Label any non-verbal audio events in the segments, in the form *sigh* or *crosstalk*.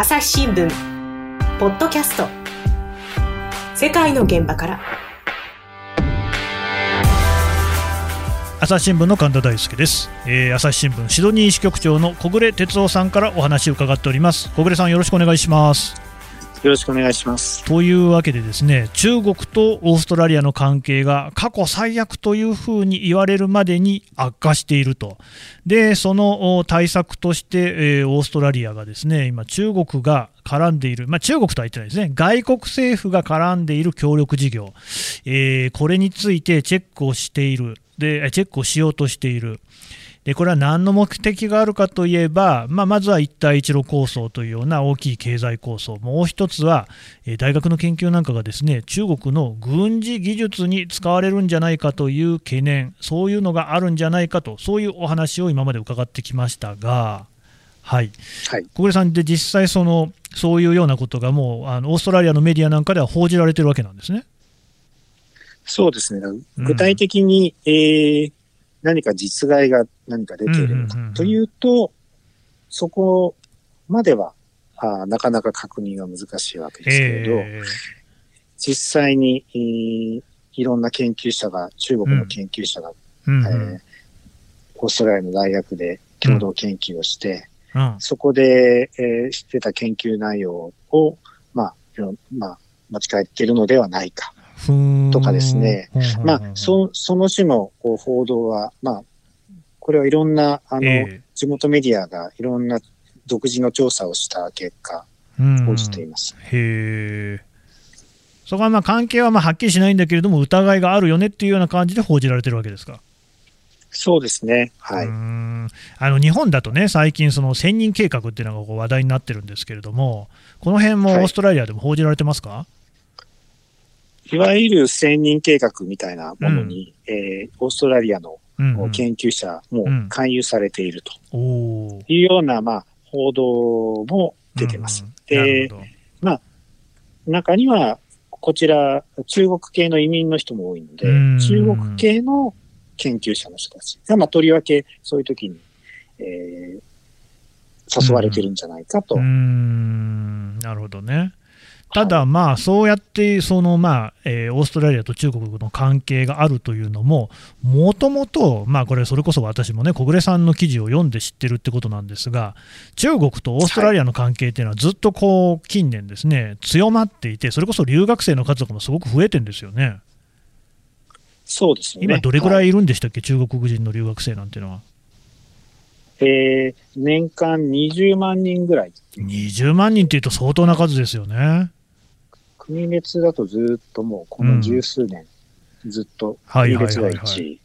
朝日新聞ポッドキャスト。世界の現場から。朝日新聞の神田大輔です、えー、朝日新聞シドニー支局長の小暮哲夫さんからお話を伺っております。小暮さんよろしくお願いします。よろしくお願いします。というわけでですね中国とオーストラリアの関係が過去最悪というふうに言われるまでに悪化していると、でその対策として、えー、オーストラリアがですね今、中国が絡んでいる、まあ、中国とは言ってないですね、外国政府が絡んでいる協力事業、えー、これについてチェックをしている、でチェックをしようとしている。でこれは何の目的があるかといえば、まあ、まずは一帯一路構想というような大きい経済構想、もう一つは、え大学の研究なんかがですね中国の軍事技術に使われるんじゃないかという懸念、そういうのがあるんじゃないかと、そういうお話を今まで伺ってきましたが。はい、はい、小暮さんで実際その、そういうようなことがもうあのオーストラリアのメディアなんかでは報じられてるわけなんですね。そうですね、具体的に、うん、えー、何か実害が何か出ているのかというと、そこまではあなかなか確認が難しいわけですけれど、えー、実際に、えー、いろんな研究者が、中国の研究者が、うん、えー、オーストラリアの大学で共同研究をして、うん、そこで、えー、知ってた研究内容を、まあ、まあ、間違えているのではないか。とかですね。まあ、そ、その種のこう報道は、まあ、これはいろんな、あの、えー、地元メディアがいろんな独自の調査をした結果、報じています。へそこはまあ関係はまあはっきりしないんだけれども、疑いがあるよねっていうような感じで報じられてるわけですか？そうですね、はい、あの日本だとね、最近、その1000人計画っていうのがこう話題になってるんですけれども、この辺もオーストラリアでも報じられてますか、はいいわゆる千人計画みたいなものに、うん、えー、オーストラリアの研究者も勧誘されていると。いうような、まあ、報道も出てます。で、まあ、中には、こちら、中国系の移民の人も多いので、中国系の研究者の人たち。が、まあ、とりわけそういう時に、えー、誘われてるんじゃないかと。なるほどね。ただ、まあ、そうやってその、まあえー、オーストラリアと中国の関係があるというのも、もともと、まあ、これ、それこそ私もね、小暮さんの記事を読んで知ってるってことなんですが、中国とオーストラリアの関係っていうのは、ずっとこう近年ですね、強まっていて、それこそ留学生の数とかもすごく増えてるんですよね。そうですね、今、どれぐらいいるんでしたっけ、はい、中国人の留学生なんていうのは。えー、年間20万人ぐらい。20万人っていうと相当な数ですよね。国別だとずっともうこの十数年、ずっと国別が1位。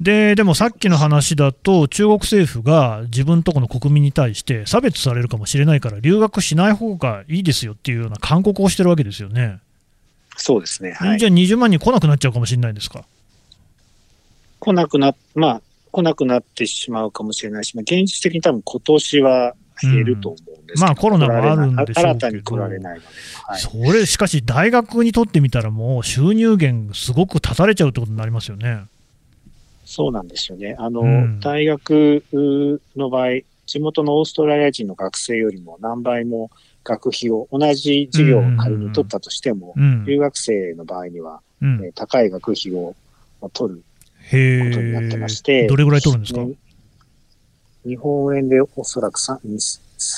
ででもさっきの話だと、中国政府が自分とこの国民に対して差別されるかもしれないから、留学しない方がいいですよっていうような勧告をしてるわけですよね。そうですね、はい、じゃあ20万人来なくなっちゃうかもしれないんですか？来なくな、まあ、来なくなってしまうかもしれないし、まあ、現実的に多分今年は減ると思まあコロナもあるんでしょうけど、新たに来られないので。はい、それ、しかし大学にとってみたら、もう収入源、すごく断たれちゃうってことになりますよね。そうなんですよね。あの、うん、大学の場合、地元のオーストラリア人の学生よりも何倍も学費を、同じ授業を仮に取ったとしても、うん、留学生の場合には、うん、えー、高い学費を取ることになってまして、どれぐらい取るんですか、ね、日本円でおそらく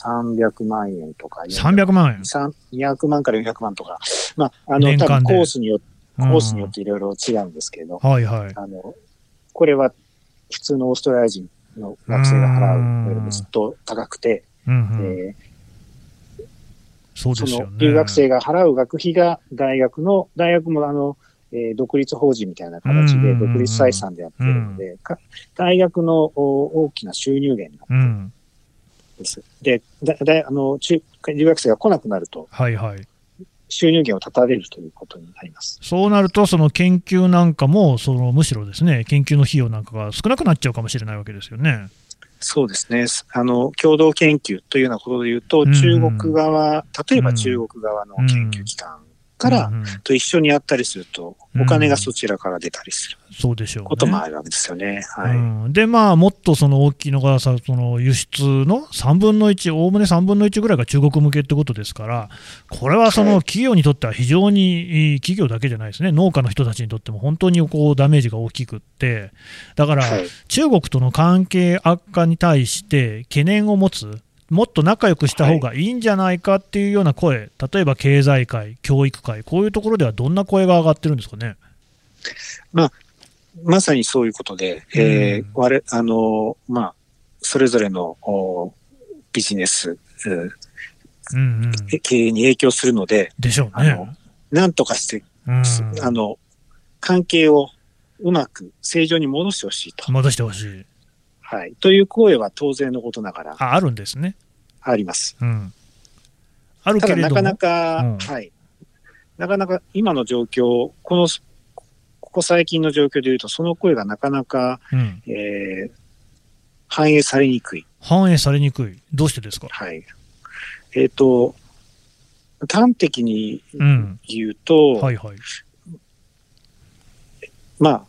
300万円とか。300万円 ?200 万から400万とか。まあ、あの、多分コースによって、コースによっていろいろ違うんですけれど、うん、はいはい。あの、これは普通のオーストラリア人の学生が払うよりもずっと高くて、うんうん、えー、そうですよね。留学生が払う学費が大学の、大学もあの、えー、独立法人みたいな形で独立採算でやってるので、うん、大学の大きな収入源になってる。うんです。で、だだあの中留学生が来なくなると、はいはい、収入源を断たれるということになりますそうなると、その研究なんかもその、むしろですね、研究の費用なんかが少なくなっちゃうかもしれないわけですよね。そうですね。あの、共同研究というようなことで言うと、中国側、例えば中国側の研究機関からと一緒にやったりすると、お金がそちらから出たりする。そうでしょう、ね、こともあるわけですよね。はい。うん、で、まあ、もっとその大きいのがさ、その輸出の3分の1、おおむね3分の1ぐらいが中国向けってことですから、これはそのはい。企業にとっては非常に企業だけじゃないですね、農家の人たちにとっても本当にこうダメージが大きくって、だからはい。中国との関係悪化に対して懸念を持つ、もっと仲良くした方がいいんじゃないかっていうような声、例えば経済界、教育界、こういうところではどんな声が上がってるんですかね？まさにそういうことで、えーうん我々あの、まあ、それぞれのおビジネス、うんうんうん、経営に影響するので、でしょうね。なんとかして、うんあの、関係をうまく正常に戻してほしいと。戻してほしいはい。という声は当然のことながらああるんですね。あります。うん、あるたけれども、だなかなか、うんはい。なかなか今の状況、この、ここ最近の状況で言うと、その声がなかなか、うん、えー反映されにくい。反映されにくい、どうしてですか？はい。えっ、と、端的にうん、言うと、はいはい。まあ、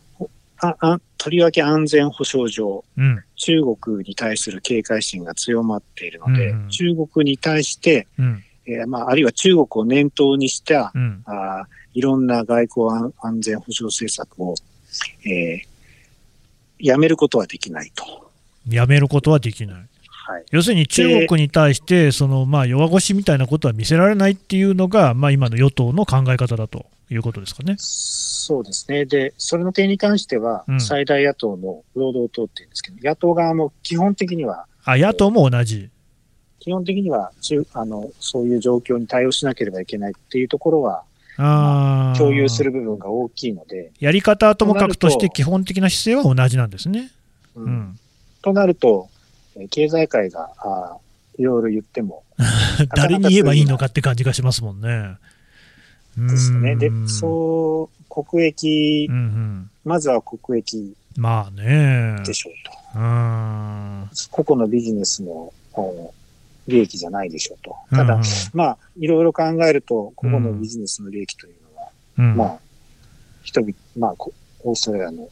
ああとりわけ安全保障上、うん、中国に対する警戒心が強まっているので、うんうん中国に対して、うん、えーまあ、あるいは中国を念頭にした、うん、あーいろんな外交安安全保障政策を、えーやめることはできないと。やめることはできない。はい。要するに中国に対して、そのまあ弱腰みたいなことは見せられないっていうのが、まあ、今の与党の考え方だということですかね。そうですね。で、それの点に関しては、うん最大野党の労働党っていうんですけど、野党側も基本的には、あ野党も同じ。基本的には中あの、そういう状況に対応しなければいけないっていうところは、あー共有する部分が大きいので、やり方はともかくとして、基本的な姿勢は同じなんですね。うんうん、となると、えー経済界があーいろいろ言っても *laughs* 誰に言えばいいのかって感じがしますもんね。ですね。でそう、国益、うんうん、まずは国益まあね。でしょうと。個々のビジネスのお利益じゃないでしょうと。ただ、うんまあ、いろいろ考えると、個々のビジネスの利益というのは、うんまあ、人々、まあ、こオーストラリアの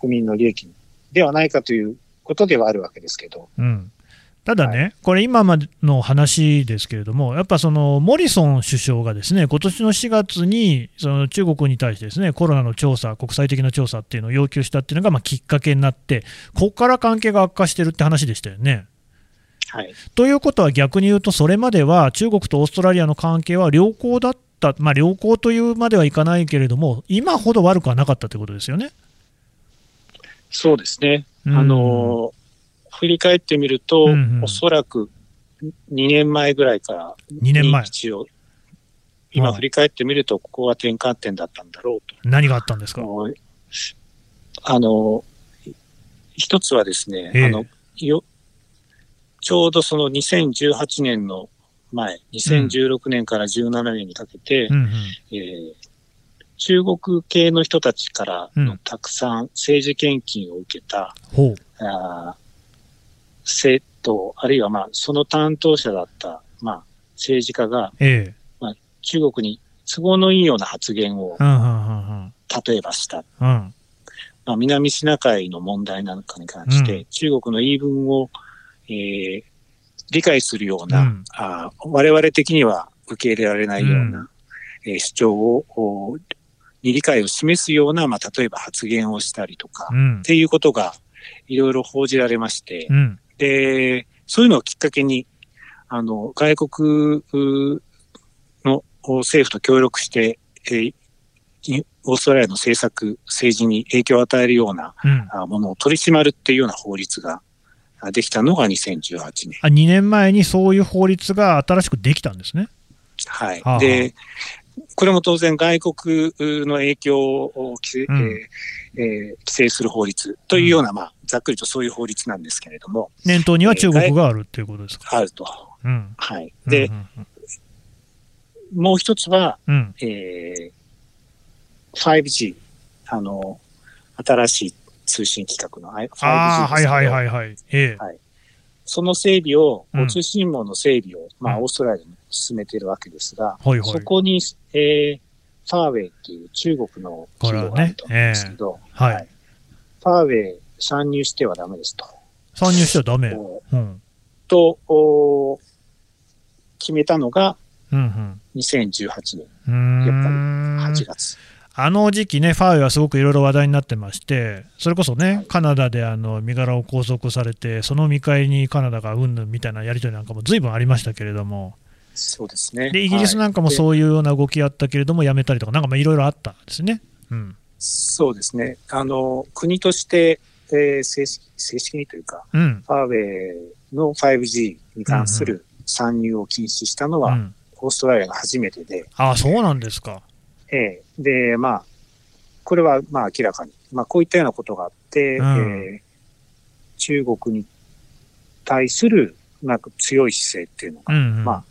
国民の利益ではないかということではあるわけですけど、うんただね、これ、今までの話ですけれども、やっぱそのモリソン首相がですね今年の4月にその中国に対してですねコロナの調査、国際的な調査っていうのを要求したっていうのがまあきっかけになって、ここから関係が悪化してるって話でしたよね。はい。ということは逆に言うと、それまでは中国とオーストラリアの関係は良好だった、まあ、良好というまではいかないけれども、今ほど悪くはなかったということですよね。そうですね。うんあの、振り返ってみると、うんうん。おそらく2年前ぐらいから、2年前、一応、はい。今振り返ってみると、ここは転換点だったんだろうと。何があったんですか？あの、一つはですね、ええ。あの、よ、ちょうどその2018年の前、2016年から17年にかけて、うんうん。えー中国系の人たちからうん。のたくさん政治献金を受けた、ほう。あー政党、あるいはまあ、その担当者だった、まあ、政治家がえ中国に都合のいいような発言をえ、うんうんうん。例えばした。うん。うんまあ、南シナ海の問題なんかに関して、うん。中国の言い分を、えー理解するような、うん。あー我々的には受け入れられないような、えー主張を、おに理解を示すような、まあ、例えば発言をしたりとか、っうん。ていうことがいろいろ報じられまして、うんで、そういうのをきっかけに、あの、外国うの政府と協力して、えーいオーストラリアの政策、政治に影響を与えるようなものを取り締まるっていうような法律があできたのが2018年。あ2年前にそういう法律が新しくできたんですね。はい。はあで、これも当然外国の影響を規制,、うんえーえー規制する法律というような、まあ、ざっくりとそういう法律なんですけれども、念頭には中国があるっていうことですか？あると。うん、はい。で、うんもう一つは、うん。うんえー 5G、あの、新しい通信規格の 5G ですけど。ああ、はいはいはいはい。ええ。その整備を、通信号の整備を、まあ、うんオーストラリアに進めているわけですが、はいはい。そこに、えー、ファーウェイっていう中国の企業があると思うんですけど、はい。ファーウェイ参入してはダメですと。参入しちゃダメ。こうん。うと、お決めたのがうん2018年うん。やっぱ8月。あの時期ね、ファーウェイはすごくいろいろ話題になってまして、それこそね、カナダであの身柄を拘束されて、その見返りにカナダがうんぬんみたいなやり取りなんかも随分ありましたけれども、そうですね。でイギリスなんかもそういうような動きあったけれども、やめたりとか、なんかまあいろいろあったんですね。うん。そうですね。あの、国として、えー正式正式にというか、うん。ファーウェイの 5G に関する参入を禁止したのは、うん、オーストラリアが初めてで、ああ、そうなんですか。えーで、まあ、これはまあ明らかに、まあこういったようなことがあって、うんえー中国に対するなんか強い姿勢っていうのが、うん、うん。まあ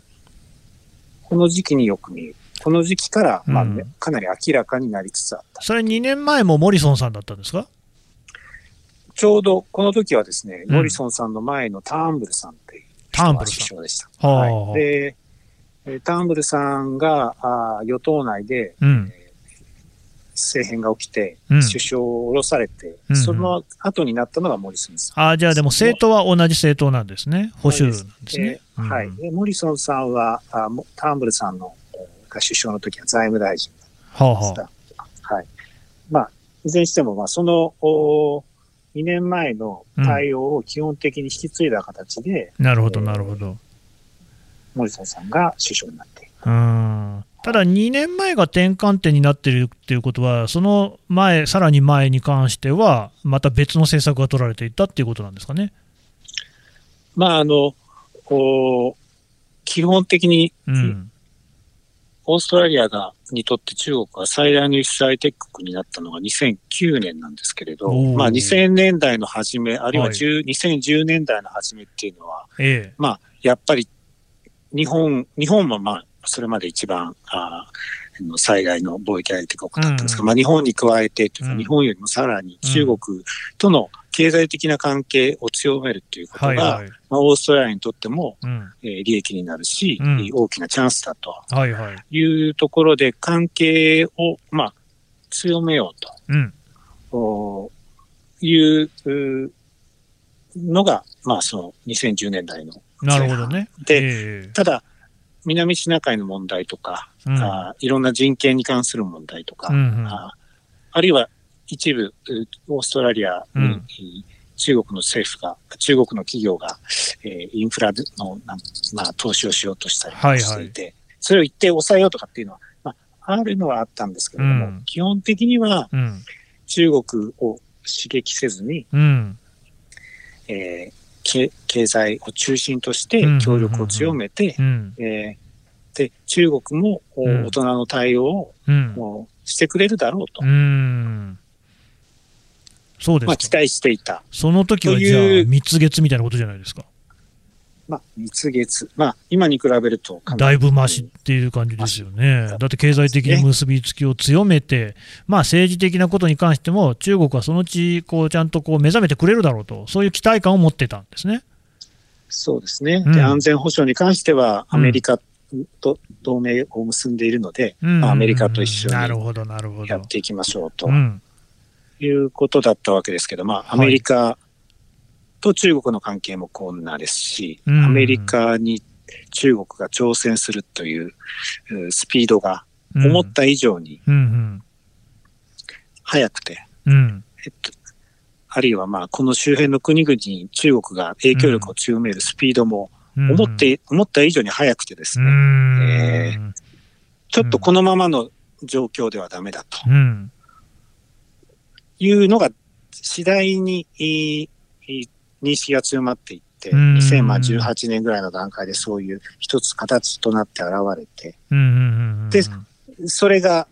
この時期によく見える。この時期から、まあうんねかなり明らかになりつつあった。それ2年前もモリソンさんだったんですか？ちょうどこの時はですね、うんモリソンさんの前のターンブルさんっていうターンブル首相でした。はあはい、で、えーターンブルさんがあー与党内でうん。政変が起きて、うん首相を降ろされて、うんうんその後になったのがモリソンさん。ああ、じゃあでも政党は同じ政党なんですね。保守なんですね。えーはいモリソンさんは、あもターンブルさんのえーが首相の時は財務大臣はあはでした。はい。まあ、いずれにしても、まあ、その、お2年前の対応を基本的に引き継いだ形で、あ。なるほど、なるほど。モリソンさんが首相になっている。うんただ、2年前が転換点になっているっていうことは、その前、さらに前に関しては、また別の政策が取られていたっていうことなんですかね。まあ、あの、お基本的に、うん。オーストラリアが、にとって中国が最大の輸出相手国になったのが2009年なんですけれど、まあ2000年代の初め、あるいははい10 2010年代の初めっていうのは、えまあ、やっぱり、日本、日本もまあ、それまで一番、あの最大の貿易相手国だったんですが、うん。まあ日本に加えてというか、うん。日本よりもさらに中国との経済的な関係を強めるというこえとが、はいはい。まあ、オーストラリアにとっても、うん。えー利益になるし、うん大きなチャンスだとはいはい。いうところで関係を、まあ、強めようと。うん。おいううのが、まあ、その2010年代の。なるほどね。で、えただ、南シナ海の問題とか、えうんあいろんな人権に関する問題とか、うんうんああるいは一部、うオーストラリアに、うん。中国の政府が、中国の企業が、えーインフラのまあ、投資をしようとしたりしていて、それを一定抑えようとかっていうのは、まあ、あるのはあったんですけれども、うん。基本的にはうん。中国を刺激せずに、うん。えーけ経済を中心としてうん。協力を強めて、で中国も大人の対応をしてくれるだろうと、うん。そうですまあ、か期。待していた。その時はとじゃあ、蜜月みたいなことじゃないですか。まあ、蜜月。まあ、今に比べるとだいぶマシっていう感じですよね。だって経済的に結びつきを強めて、まあ政治的なことに関しても、中国はそのうちこうちゃんとこう目覚めてくれるだろうと、そういう期待感を持ってたんですね。そうですね。うんで、安全保障に関しては、うんアメリカと同盟を結んでいるので、うんまあアメリカと一緒にやっ。ていきましょうとうん。いうことだったわけですけど、まあ、アメリカと中国の関係もこんなですし、うん。アメリカに中国が挑戦するといううスピードがうん。思った以上にうん速くて。えっと、あるいはまあ、この周辺の国々に中国が影響力を強めるスピードもうん。思って、思った以上に速くてですうね、ん。えちょっとこのままの状況ではダメだと。うん。いうのが次第に認識が強まっていって、うん2018年ぐらいの段階でそういう一つ形となって現れて。でそれが、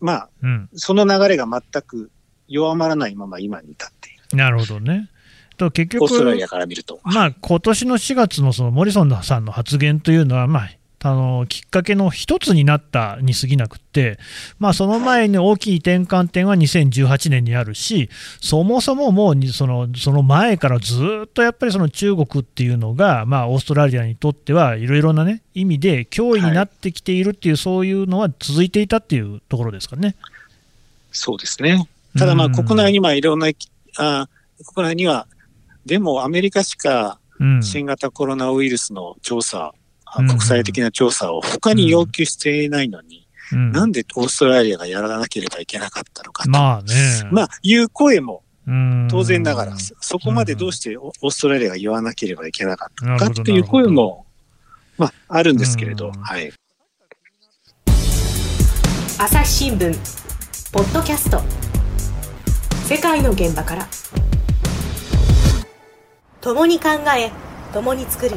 まあ、うん。その流れが全く弱まらないまま今に至っている。なるほどね。と結局、オーストラリアから見ると。まあ今年の4月のそのモリソンさんの発言というのは、まあ、あのきっかけの一つになったに過ぎなくって、まあ、その前に大きい転換点は2018年にあるし、そもそももうそのその前からずっとやっぱりその中国っていうのが、まあ、オーストラリアにとってはいろいろな、ね、意味で脅威になってきているっていう、はい、そういうのは続いていたっていうところですかね。そうですね。ただ、まあ、国内にはいろんな、あ国内には、でもアメリカしか新型コロナウイルスの調査、うん、国際的な調査を他に要求していないのに、うん、なんでオーストラリアがやらなければいけなかったのかと、まあね、まあ、いう声も当然ながら、そこまでどうしてオーストラリアが言わなければいけなかったのかっていう声も、まあ、あるんですけれど、はい。朝日新聞ポッドキャスト。世界の現場から。共に考え共に作る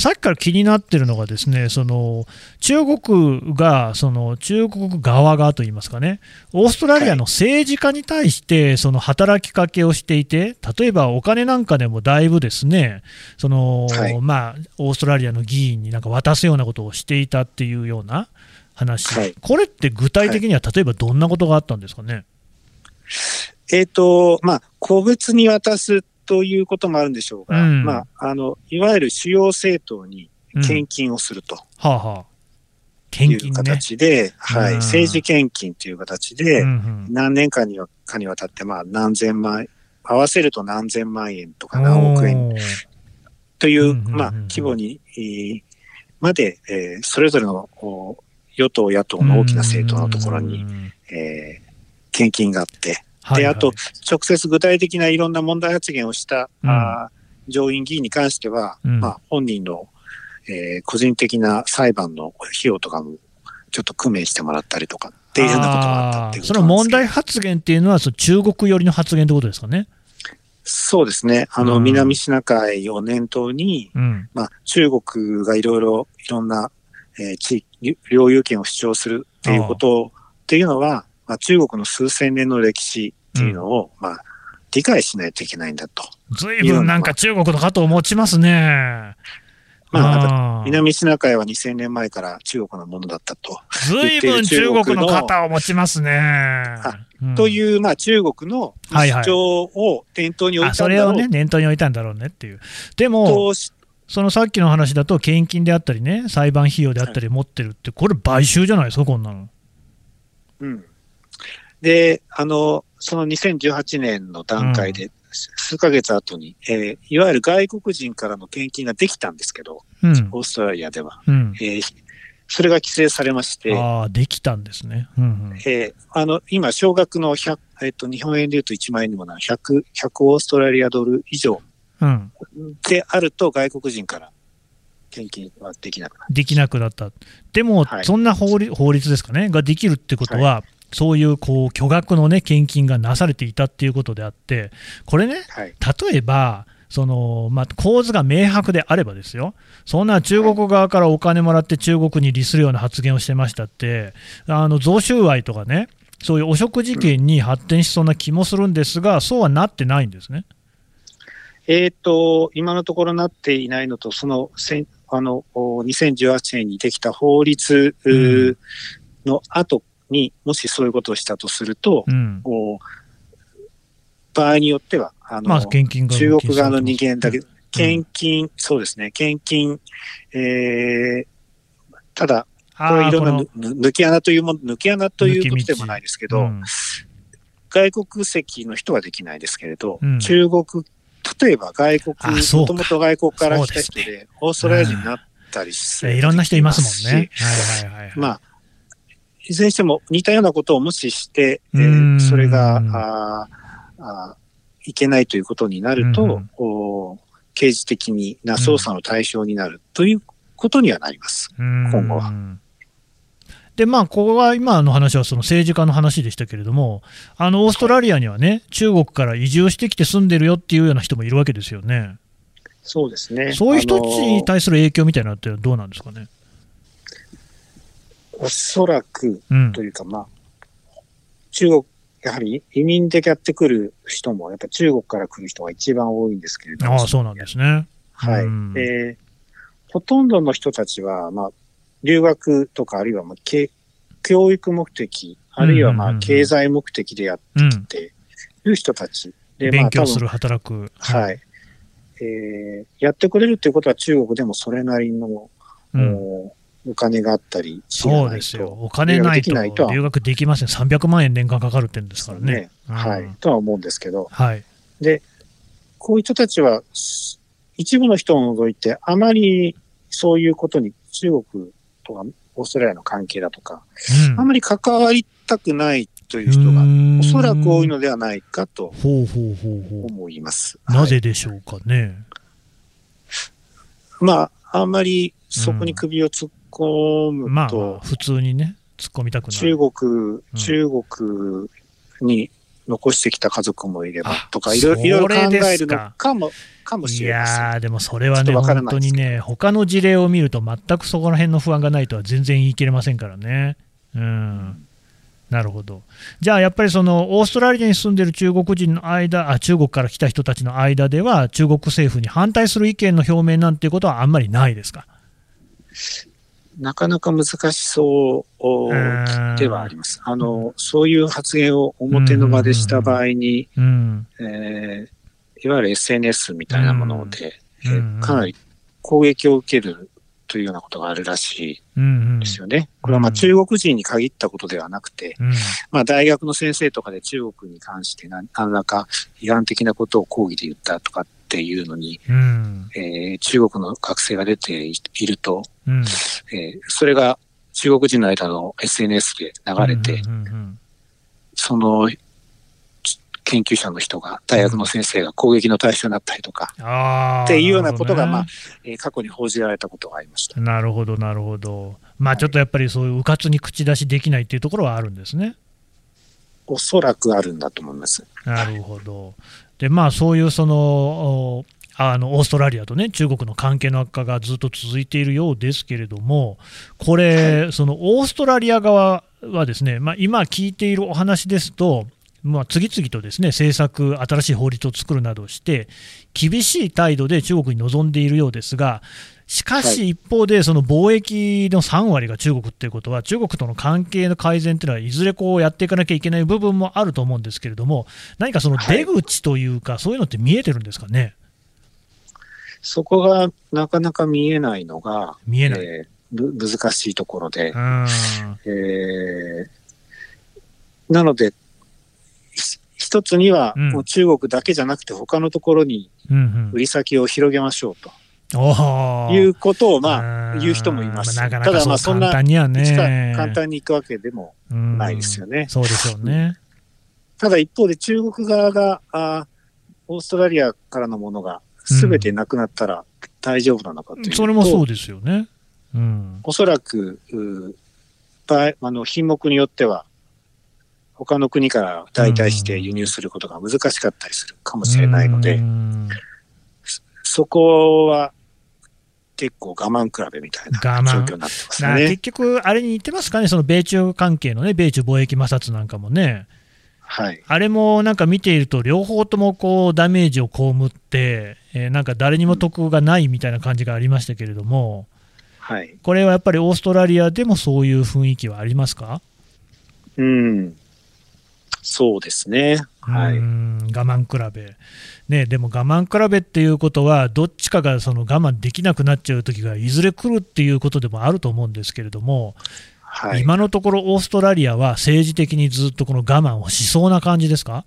さっきから気になってるのが、ですねその中国が、その中国側がといいますかね、オーストラリアの政治家に対して、その働きかけをしていて、例えばお金なんかでもだいぶですね、その、はい、まあ、オーストラリアの議員になんか渡すようなことをしていたっていうような話、はい、これって具体的には、例えばどんなことがあったんですかね？えっ、ー、と、まあ、個別に渡すということもあるんでしょうが、うん、まあ、あの、いわゆる主要政党に献金をすると。はあはあ。献金、ね、いう形で、はい、政治献金という形で、何年間にかにわたって、まあ、何千万、合わせると何千万円とか何億円という、まあ、規模に、まで、えー、それぞれの与党、野党の大きな政党のところに、えー、献金があって、で、あと、直接具体的ないろんな問題発言をした、うん、あ上院議員に関しては、うん、まあ、本人の、えー、個人的な裁判の費用とかも、ちょっと工面してもらったりとかっていうようなことがあったっていうその問題発言っていうのは、そ中国寄りの発言ってことですかね？そうですね。あの、南シナ海を念頭に、うん、まあ、中国がいろいろ、いろんな、えー、地域、領有権を主張するっていうことっていうのは、まあ、中国の数千年の歴史っていうのを、うん、まあ、理解しないといけないんだと。ずいぶんなんか中国の肩を持ちますね。まあ、南シナ海は2000年前から中国のものだったと。ずいぶん中国の肩を持ちますね。うん、という、まあ、中国の主張を念頭に置いたんだろう、はいはい、それをね、念頭に置いたんだろうねっていう。でも、そのさっきの話だと、献金であったりね、裁判費用であったり持ってるって、これ、買収じゃないですか、こんなの。うん。で、あの、その2018年の段階で、数ヶ月後に、うん、えー、いわゆる外国人からの献金ができたんですけど、うん、オーストラリアでは、うん、えー、それが規制されまして、ああ、できたんですね。うんうん、えー、あの、今、少額の100、えっ、と、日本円で言うと1万円にもなる100、100オーストラリアドル以上であると、外国人から献金はできなくなった。できなくなった。でも、はい、そんな法律法律ですかね、ができるってことは、はいそういうこう巨額の、ね、献金がなされていたっていうことであって、これね、はい、例えば、そのまあ、構図が明白であればですよ、そんな中国側からお金もらって中国に利するような発言をしてましたって、あの贈収賄とかね、そういう汚職事件に発展しそうな気もするんですが、そうはなってないんですね。えーと、今のところなっていないのと、そのせあの2018年にできた法律の後にもしそういうことをしたとすると、うん、場合によっては、あの、まあ、中国側の人間だけ、献金、うん、そうですね、献金、えー、ただ、これいろんな抜き穴というも抜き穴ということでもないですけど、うん、外国籍の人はできないですけれど、うん、中国、例えば外国、もともと外国から来た人で、ね、オーストラリア人になったりする、いろんな人いますもんね。はいはいはい、まあいずれにしても似たようなことを無視して、えー、それがああいけないということになると、お刑事的な捜査の対象になるということにはなります、今後は。で、まあ、ここは今の話はその政治家の話でしたけれども、あのオーストラリアにはね、中国から移住してきて住んでるよっていうような人もいるわけですよね。そうですね。そういう人たちに対する影響みたいなのってどうなんですかね？おそらくというか、うん、まあ、中国、やはり移民でやってくる人も、やっぱ中国から来る人が一番多いんですけれども。ああ、そうなんですね。はい。うん、えー、ほとんどの人たちは、まあ、留学とか、あるいは、まあ、教育目的、あるいは、まあ、経済目的でやってきている人たち。で、勉強する、働く。はい。えー、やってくれるっていうことは中国でもそれなりの、うん、お金があったりそうですよ。お金ないと留学できません。300万円年間かかるってんですからね。ねうん、はい。とは思うんですけど。はい。で、こういう人たちは、一部の人を除いて、あまりそういうことに中国とかオーストラリアの関係だとか、うん、あまり関わりたくないという人がおそらく多いのではないかと思います。なぜでしょうかね。まあ、あんまりそこに首を突っ込むと、まあ、普通にね、突っ込みたくない。中国、中国に残してきた家族もいればとか、いろいろ考えるのかも、かもしれない。いやでもそれはね、本当にね、他の事例を見ると、全くそこら辺の不安がないとは全然言い切れませんからね。うん。なるほど。じゃあやっぱりそのオーストラリアに住んでる中国人の間、あ中国から来た人たちの間では、中国政府に反対する意見の表明なんていうことはあんまりないですか？なかなか難しそうではあります。あの、そういう発言を表の場でした場合に、えいわゆる SNS みたいなもので、えー、かなり攻撃を受けるというようなことがあるらしいですよね。これはまあ中国人に限ったことではなくて、まあ大学の先生とかで中国に関して何らか批判的なことを講義で言ったとかっていうのに、えー、中国の学生が出ていると、えー、それが中国人の間の SNS で流れて、その研究者の人が、大学の先生が攻撃の対象になったりとか、っていうようなことが、ね、まあ、えー、過去に報じられたことがありましたなるほど、なるほど。まあ、ちょっとやっぱりそういううかつに口出しできないっていうところはあるんですね。おそらくあるんだと思います。なるほど。で、まあ、そういうその、あのオーストラリアとね、中国の関係の悪化がずっと続いているようですけれども、これ、はい、そのオーストラリア側はですね、まあ、今聞いているお話ですと、まあ、次々とですね政策、新しい法律を作るなどして、厳しい態度で中国に臨んでいるようですが、しかし一方で、その貿易の3割が中国っていうことは、中国との関係の改善っていうのは、いずれこうやっていかなきゃいけない部分もあると思うんですけれども、何かその出口というか、そういうのって見えてるんですかね？そこがなかなか見えないのが、見えない、えー、難しいところで、えー、なので、一つには、もう中国だけじゃなくて、他のところに売り先を広げましょうと。いうことを、まあ、言う人もいます。ただ、まあ、そんな、簡単にはね、簡単にいくわけでもないですよね。そうでしょうね。*laughs* ただ、一方で中国側が、あオーストラリアからのものが全てなくなったら大丈夫なのかというと、うん、それもそうですよね。うん、おそらく、あの品目によっては、他の国から代替して輸入することが難しかったりするかもしれないので、そこは結構我慢比べみたいな状況になってますね。結局、あれに似てますかね、その米中関係のね、米中貿易摩擦なんかもね。はい、あれもなんか見ていると、両方ともこうダメージを被って、えー、なんか誰にも得がないみたいな感じがありましたけれども、はい、これはやっぱりオーストラリアでもそういう雰囲気はありますか？うん、そうですね。はい。我慢比べ。ね、でも我慢比べっていうことは、どっちかがその我慢できなくなっちゃう時がいずれ来るっていうことでもあると思うんですけれども、はい、今のところオーストラリアは政治的にずっとこの我慢をしそうな感じですか？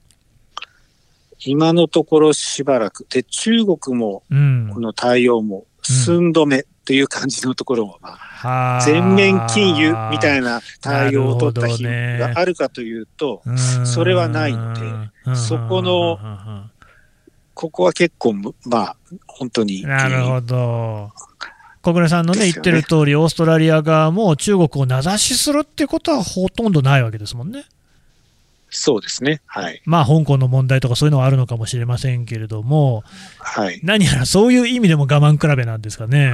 今のところしばらく。で、中国も、この対応も寸止めという感じのところも、まあ、全面禁輸みたいな対応を取った日があるかというと、それはないので、そこの、ここは結構、まあ、本当に。なるほど。小暮さんのね、ね。言ってる通り、オーストラリア側も中国を名指しするってことはほとんどないわけですもんね。そうですね、はい、まあ香港の問題とかそういうのはあるのかもしれませんけれども、はい、何やらそういう意味でも我慢比べなんですかね。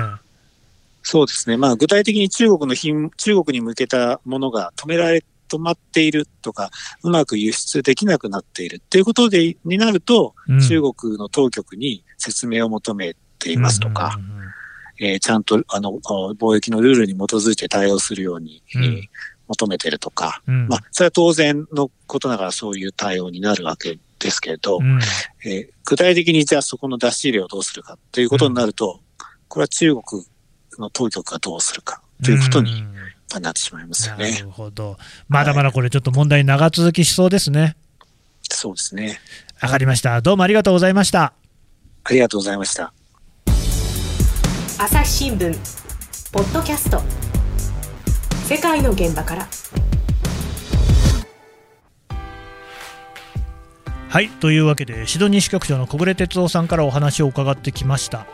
そうですね、まあ、具体的に中国の品中国に向けたものが止められ止まっているとか、うまく輸出できなくなっている。っていうことでになると、うん、中国の当局に説明を求めていますとか、えー、ちゃんとあの貿易のルールに基づいて対応するように、うん、えー、求めてるとか、うん、まあ、それは当然のことながらそういう対応になるわけですけれど、うん、えー、具体的にじゃあそこの出し入れをどうするかということになると、これは中国の当局がどうするかということになってしまいますよね。なるほど。まだまだこれちょっと問題長続きしそうですね。そうですね。わかりました。どうもありがとうございました。ありがとうございました。朝日新聞ポッドキャスト世界の現場からはいというわけでシドニー支局長の小暮哲夫さんからお話を伺ってきました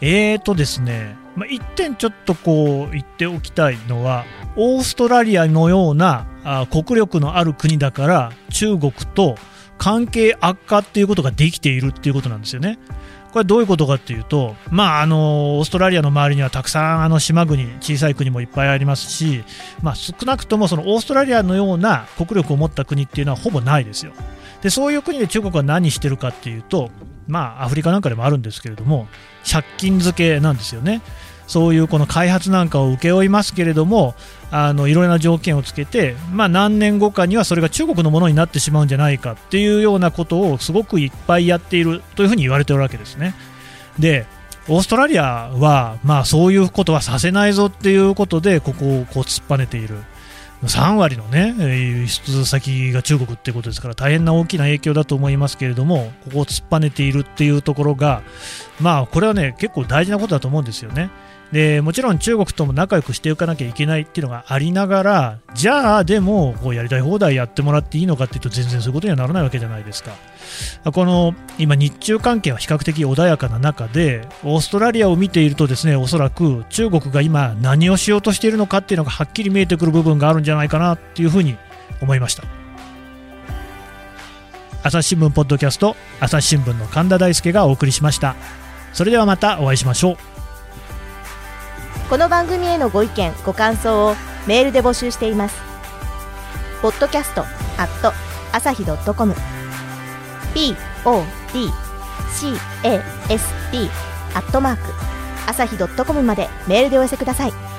えーとですね、まあ、1点ちょっとこう言っておきたいのはオーストラリアのようなあ国力のある国だから中国と関係悪化っていうことができているっていうことなんですよね。これどういうことかっていうと、まあ、あのオーストラリアの周りにはたくさんあの島国、小さい国もいっぱいありますし、まあ、少なくともそのオーストラリアのような国力を持った国っていうのはほぼないですよ。でそういう国で中国は何してるかっていうと、まあ、アフリカなんかでもあるんですけれども、借金付けなんですよね。そういうこの開発なんかを請け負いますけれども、あのいろいろな条件をつけて、まあ、何年後かにはそれが中国のものになってしまうんじゃないかっていうようなことをすごくいっぱいやっているというふうに言われているわけですね。でオーストラリアは、まあ、そういうことはさせないぞっていうことでここをこう突っぱねている。3割のね輸出先が中国っていうことですから大変な大きな影響だと思いますけれどもここを突っぱねているっていうところがまあこれはね結構大事なことだと思うんですよね。でもちろん中国とも仲良くしていかなきゃいけないっていうのがありながらじゃあでもこうやりたい放題やってもらっていいのかっていうと全然そういうことにはならないわけじゃないですか。この今日中関係は比較的穏やかな中でオーストラリアを見ているとですねおそらく中国が今何をしようとしているのかっていうのがはっきり見えてくる部分があるんじゃないかなっていうふうに思いました。朝日新聞ポッドキャスト朝日新聞の神田大輔がお送りしました。それではまたお会いしましょう。この番組へのご意見ご感想をメールで募集しています。ポッドキャストアット朝日 .com podcast アットマーク朝日 .com までメールでお寄せください。